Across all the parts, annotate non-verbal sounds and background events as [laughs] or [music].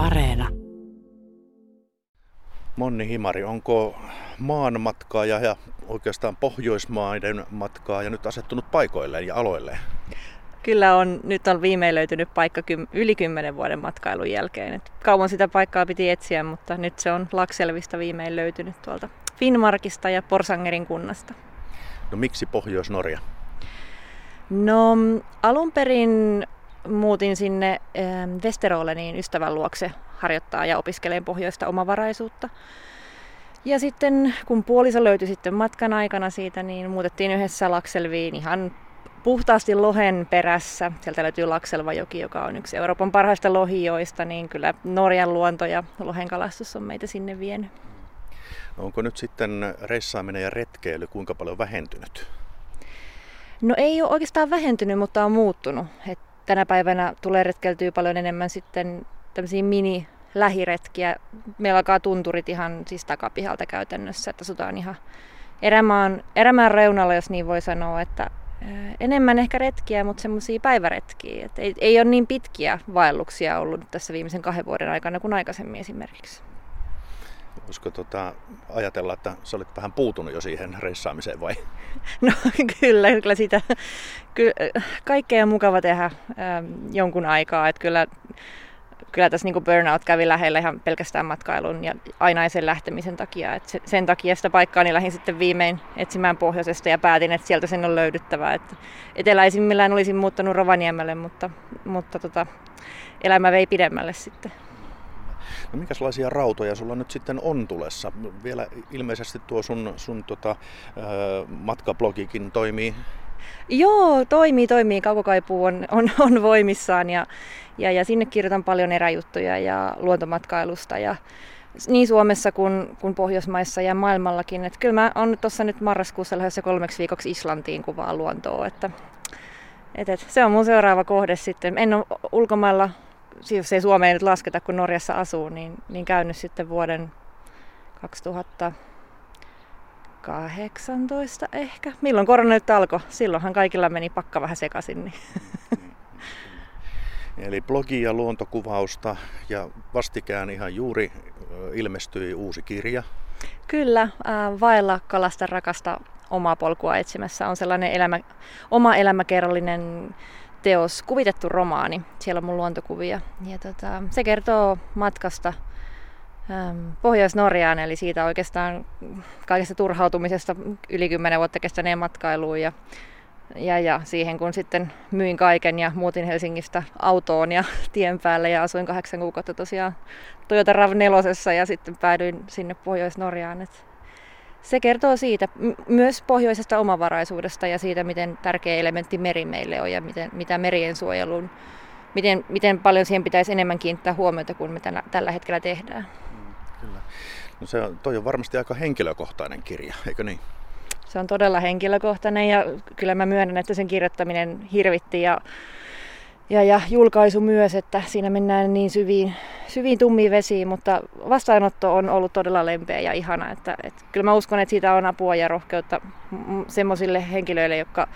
Areena. Monni Himari, onko maan matkaa ja, ja oikeastaan Pohjoismaiden matkaa ja nyt asettunut paikoilleen ja aloilleen? Kyllä on, nyt on viimein löytynyt paikka yli kymmenen vuoden matkailun jälkeen. Et kauan sitä paikkaa piti etsiä, mutta nyt se on Lakselvista viimein löytynyt tuolta Finnmarkista ja Porsangerin kunnasta. No miksi Pohjois-Norja? No alun perin muutin sinne Westeroleniin ystävän luokse harjoittaa ja opiskelee pohjoista omavaraisuutta. Ja sitten kun puoliso löytyi sitten matkan aikana siitä, niin muutettiin yhdessä Lakselviin ihan puhtaasti lohen perässä. Sieltä löytyy Lakselvajoki, joka on yksi Euroopan parhaista lohijoista, niin kyllä Norjan luonto ja lohenkalastus on meitä sinne vienyt. No onko nyt sitten reissaaminen ja retkeily kuinka paljon vähentynyt? No ei ole oikeastaan vähentynyt, mutta on muuttunut. Et tänä päivänä tulee retkeltyä paljon enemmän sitten tämmöisiä mini lähiretkiä. Meillä alkaa tunturit ihan siis takapihalta käytännössä, että asutaan ihan erämaan, erämaan reunalla, jos niin voi sanoa, että enemmän ehkä retkiä, mutta semmoisia päiväretkiä. Et ei, ei ole niin pitkiä vaelluksia ollut tässä viimeisen kahden vuoden aikana kuin aikaisemmin esimerkiksi. Voisiko tota, ajatella, että sä olit vähän puutunut jo siihen reissaamiseen vai? [laughs] No kyllä, kyllä sitä. Kyllä, kaikkea on mukava tehdä ähm, jonkun aikaa. Että kyllä, kyllä tässä niin burnout kävi lähellä ihan pelkästään matkailun ja ainaisen lähtemisen takia. Et sen takia sitä paikkaa niin lähdin sitten viimein etsimään pohjoisesta ja päätin, että sieltä sen on löydyttävä. Et eteläisimmillään olisin muuttanut Rovaniemelle, mutta, mutta tota, elämä vei pidemmälle sitten. No minkälaisia rautoja sulla nyt sitten on tulessa? Vielä ilmeisesti tuo sun, sun tota, matkablogikin toimii Joo, toimii, toimii. Kaukokaipuu on, on, on voimissaan ja, ja, ja sinne kirjoitan paljon eräjuttuja ja luontomatkailusta ja niin Suomessa kuin, kuin Pohjoismaissa ja maailmallakin. Et kyllä mä oon tuossa nyt marraskuussa lähdössä kolmeksi viikoksi Islantiin kuvaa luontoa. Että, et, et, se on mun seuraava kohde sitten. En ole ulkomailla jos ei Suomeen nyt lasketa, kun Norjassa asuu, niin, niin käynyt sitten vuoden 2018 ehkä. Milloin korona nyt alkoi? Silloinhan kaikilla meni pakka vähän sekaisin. Niin. [laughs] Eli blogi ja luontokuvausta ja vastikään ihan juuri ilmestyi uusi kirja. Kyllä, äh, Vailla kalasta rakasta omaa polkua etsimässä on sellainen elämä, oma elämäkerrallinen teos, kuvitettu romaani. Siellä on mun luontokuvia. Ja tota, se kertoo matkasta äm, Pohjois-Norjaan, eli siitä oikeastaan kaikesta turhautumisesta yli kymmenen vuotta kestäneen matkailuun ja, ja, ja siihen kun sitten myin kaiken ja muutin Helsingistä autoon ja [laughs] tien päälle ja asuin kahdeksan kuukautta tosiaan Toyota RAV4 ja sitten päädyin sinne Pohjois-Norjaan. Et se kertoo siitä myös pohjoisesta omavaraisuudesta ja siitä, miten tärkeä elementti meri meille on ja miten, mitä merien suojeluun, miten, miten paljon siihen pitäisi enemmän kiinnittää huomiota kuin me tänä, tällä hetkellä tehdään. Mm, kyllä. No se on, toi on varmasti aika henkilökohtainen kirja, eikö niin? Se on todella henkilökohtainen ja kyllä mä myönnän, että sen kirjoittaminen hirvitti ja ja, ja julkaisu myös, että siinä mennään niin syviin, syviin tummiin vesiin, mutta vastaanotto on ollut todella lempeä ja ihana. Että, että kyllä mä uskon, että siitä on apua ja rohkeutta semmoisille henkilöille, jotka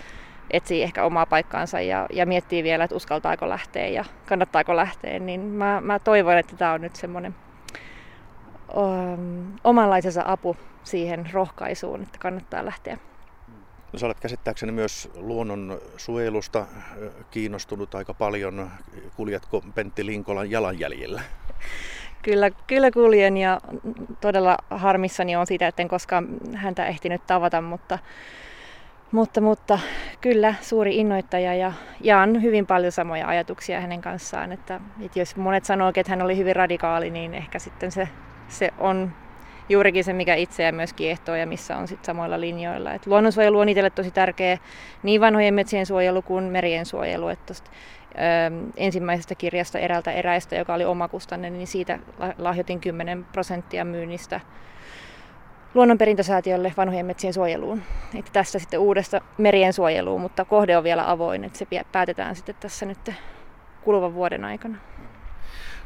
etsii ehkä omaa paikkaansa ja, ja miettii vielä, että uskaltaako lähteä ja kannattaako lähteä, niin mä, mä toivon, että tämä on nyt semmoinen omanlaisensa apu siihen rohkaisuun, että kannattaa lähteä. No, sä olet käsittääkseni myös luonnon suojelusta kiinnostunut aika paljon. Kuljetko Pentti Linkolan jalanjäljillä? Kyllä, kyllä kuljen ja todella harmissani on siitä, että en koskaan häntä ehtinyt tavata, mutta, mutta, mutta kyllä suuri innoittaja ja jaan hyvin paljon samoja ajatuksia hänen kanssaan. Että, että jos monet sanoo, että hän oli hyvin radikaali, niin ehkä sitten se, se on juurikin se, mikä itseä myös kiehtoo ja missä on sitten samoilla linjoilla. Et luonnonsuojelu on itselle tosi tärkeä niin vanhojen metsien suojelu kuin merien suojelu. Et tosta, ö, ensimmäisestä kirjasta erältä eräistä, joka oli omakustanne, niin siitä lahjoitin 10 prosenttia myynnistä luonnonperintösäätiölle vanhojen metsien suojeluun. Et tässä sitten uudesta merien suojeluun, mutta kohde on vielä avoin, että se päätetään sitten tässä nyt kuluvan vuoden aikana.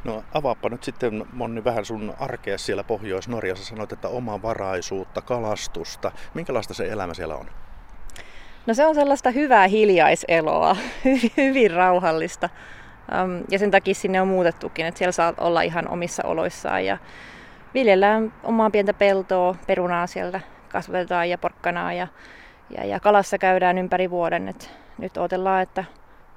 No avaappa nyt sitten Monni vähän sun arkea siellä Pohjois-Norjassa. Sanoit, että omavaraisuutta, kalastusta. Minkälaista se elämä siellä on? No se on sellaista hyvää hiljaiseloa, [laughs] hyvin rauhallista. Ja sen takia sinne on muutettukin, että siellä saa olla ihan omissa oloissaan ja viljellään omaa pientä peltoa, perunaa siellä kasvatetaan ja porkkanaa ja, ja, ja kalassa käydään ympäri vuoden. Et nyt odotellaan, että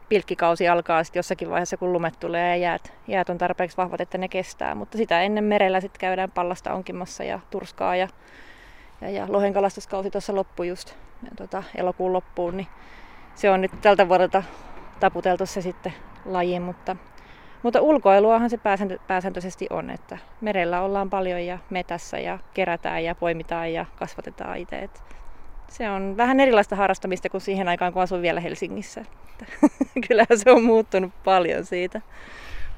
pilkkikausi alkaa sitten jossakin vaiheessa, kun lumet tulee ja jäät, jäät on tarpeeksi vahvat, että ne kestää. Mutta sitä ennen merellä sitten käydään pallasta onkimassa ja turskaa ja, ja, ja lohen kalastuskausi tuossa loppui just ja tota, elokuun loppuun, niin se on nyt tältä vuodelta taputeltu se sitten lajiin, mutta, mutta ulkoiluahan se pääsääntö, pääsääntöisesti on, että merellä ollaan paljon ja metässä ja kerätään ja poimitaan ja kasvatetaan itse. Se on vähän erilaista harrastamista kuin siihen aikaan, kun asuin vielä Helsingissä. [laughs] Kyllähän se on muuttunut paljon siitä.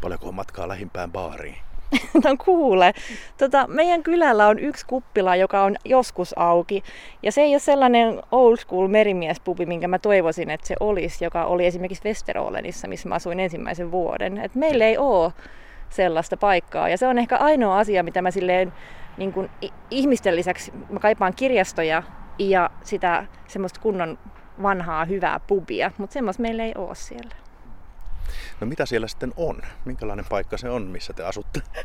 Paljonko on matkaa lähimpään baariin? [laughs] no kuule, tota, meidän kylällä on yksi kuppila, joka on joskus auki. Ja se ei ole sellainen old school merimiespubi, minkä mä toivoisin, että se olisi, joka oli esimerkiksi Westerolenissa, missä mä asuin ensimmäisen vuoden. Et meillä ei ole sellaista paikkaa. Ja se on ehkä ainoa asia, mitä mä silleen niin kuin ihmisten lisäksi, mä kaipaan kirjastoja ja sitä semmoista kunnon vanhaa hyvää pubia, mutta semmoista meillä ei ole siellä. No mitä siellä sitten on? Minkälainen paikka se on, missä te asutte? [laughs]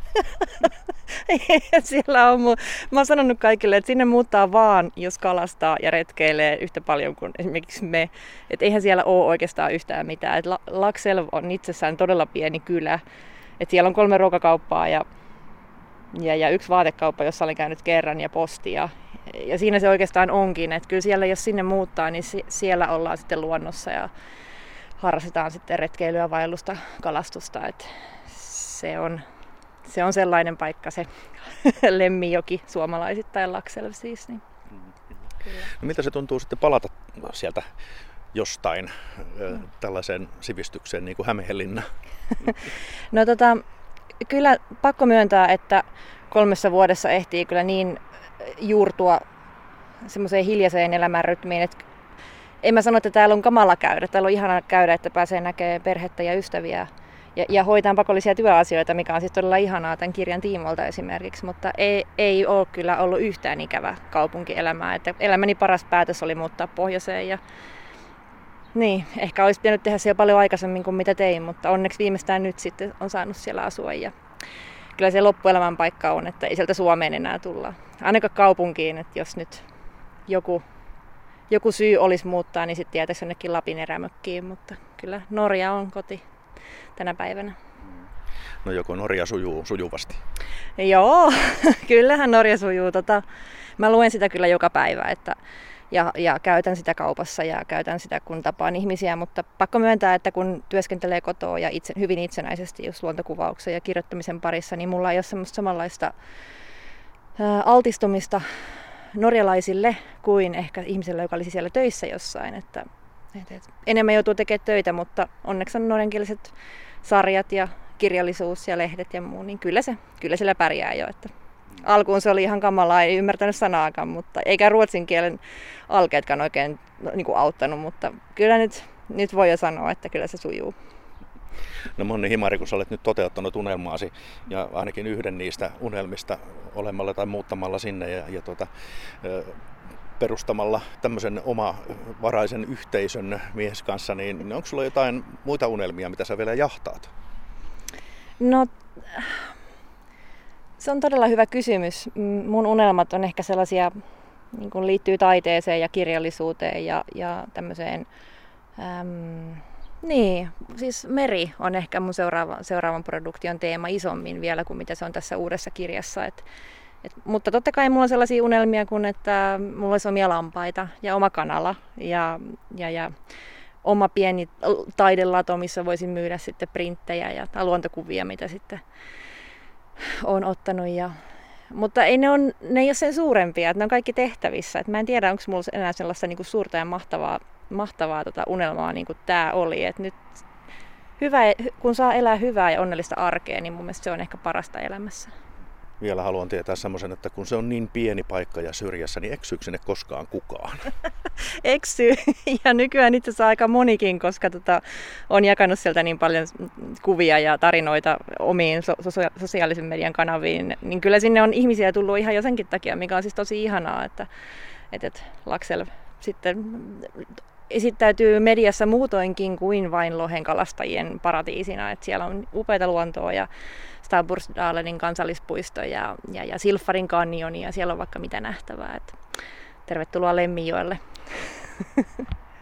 siellä on mu- Mä oon sanonut kaikille, että sinne muuttaa vaan, jos kalastaa ja retkeilee yhtä paljon kuin esimerkiksi me. Että eihän siellä ole oikeastaan yhtään mitään. Et Laksel on itsessään todella pieni kylä. Et siellä on kolme ruokakauppaa ja, ja, ja yksi vaatekauppa, jossa olen käynyt kerran ja postia. Ja siinä se oikeastaan onkin, että kyllä siellä jos sinne muuttaa, niin siellä ollaan sitten luonnossa ja harrastetaan sitten retkeilyä, vaellusta, kalastusta. Et se, on, se on sellainen paikka se [laughs] Lemmijoki suomalaisittain Laksel siis. Niin. No, miltä se tuntuu sitten palata sieltä jostain mm. tällaiseen sivistykseen niin kuin Hämeenlinna? [laughs] no tota, kyllä pakko myöntää, että kolmessa vuodessa ehtii kyllä niin juurtua semmoiseen hiljaiseen elämänrytmiin, että en mä sano, että täällä on kamala käydä. Täällä on ihana käydä, että pääsee näkemään perhettä ja ystäviä ja, ja hoitaan pakollisia työasioita, mikä on siis todella ihanaa tämän kirjan tiimolta esimerkiksi, mutta ei, ei ole kyllä ollut yhtään ikävä kaupunkielämää. Että elämäni paras päätös oli muuttaa pohjoiseen ja niin, ehkä olisi pitänyt tehdä se jo paljon aikaisemmin kuin mitä tein, mutta onneksi viimeistään nyt sitten on saanut siellä asua ja kyllä se loppuelämän paikka on, että ei sieltä Suomeen enää tulla. Ainakaan kaupunkiin, että jos nyt joku joku syy olisi muuttaa, niin sitten tietäisi jonnekin Lapin erämökkiin, mutta kyllä Norja on koti tänä päivänä. No joko Norja sujuu sujuvasti? Joo, [laughs] kyllähän Norja sujuu. Tota, mä luen sitä kyllä joka päivä että, ja, ja käytän sitä kaupassa ja käytän sitä kun tapaan ihmisiä, mutta pakko myöntää, että kun työskentelee kotoa ja itse, hyvin itsenäisesti just luontokuvauksen ja kirjoittamisen parissa, niin mulla ei ole semmoista samanlaista altistumista norjalaisille kuin ehkä ihmiselle, joka olisi siellä töissä jossain. Että, et, et, enemmän joutuu tekemään töitä, mutta onneksi on norjankieliset sarjat ja kirjallisuus ja lehdet ja muu, niin kyllä, se, kyllä sillä pärjää jo. Että alkuun se oli ihan kamalaa, ei ymmärtänyt sanaakaan, mutta eikä ruotsin kielen alkeetkaan oikein niin kuin auttanut, mutta kyllä nyt, nyt voi jo sanoa, että kyllä se sujuu. No Monni Himari, kun sä olet nyt toteuttanut unelmaasi ja ainakin yhden niistä unelmista olemalla tai muuttamalla sinne ja, ja tota, perustamalla tämmöisen omavaraisen yhteisön mies kanssa, niin onko sulla jotain muita unelmia, mitä sä vielä jahtaat? No, se on todella hyvä kysymys. Mun unelmat on ehkä sellaisia, niin kuin liittyy taiteeseen ja kirjallisuuteen ja, ja tämmöiseen äm, niin, siis meri on ehkä mun seuraava, seuraavan produktion teema isommin vielä kuin mitä se on tässä uudessa kirjassa. Et, et, mutta totta kai mulla on sellaisia unelmia kuin, että mulla olisi omia lampaita ja oma kanala ja, ja, ja oma pieni taidelato, missä voisin myydä sitten printtejä ja luontokuvia, mitä sitten olen ottanut. Ja, mutta ei ne, on, ne ei ole sen suurempia, että ne on kaikki tehtävissä. Et mä en tiedä, onko mulla enää sellaista niin kuin suurta ja mahtavaa mahtavaa tota unelmaa niin kuin tämä oli. Et nyt hyvä, kun saa elää hyvää ja onnellista arkea, niin mun mielestä se on ehkä parasta elämässä. Vielä haluan tietää semmoisen, että kun se on niin pieni paikka ja syrjässä, niin eksyykö sinne koskaan kukaan? [laughs] Eksy. Ja nykyään itse asiassa aika monikin, koska tota, on jakanut sieltä niin paljon kuvia ja tarinoita omiin so- so- sosiaalisen median kanaviin. Niin kyllä sinne on ihmisiä tullut ihan jo senkin takia, mikä on siis tosi ihanaa, että, että, että Laksel sitten esittäytyy mediassa muutoinkin kuin vain lohenkalastajien paratiisina. Et siellä on upeita luontoa ja Stabursdalenin kansallispuisto ja, ja, ja Silfarin kanjoni ja siellä on vaikka mitä nähtävää. Et tervetuloa Lemmijoelle. [laughs]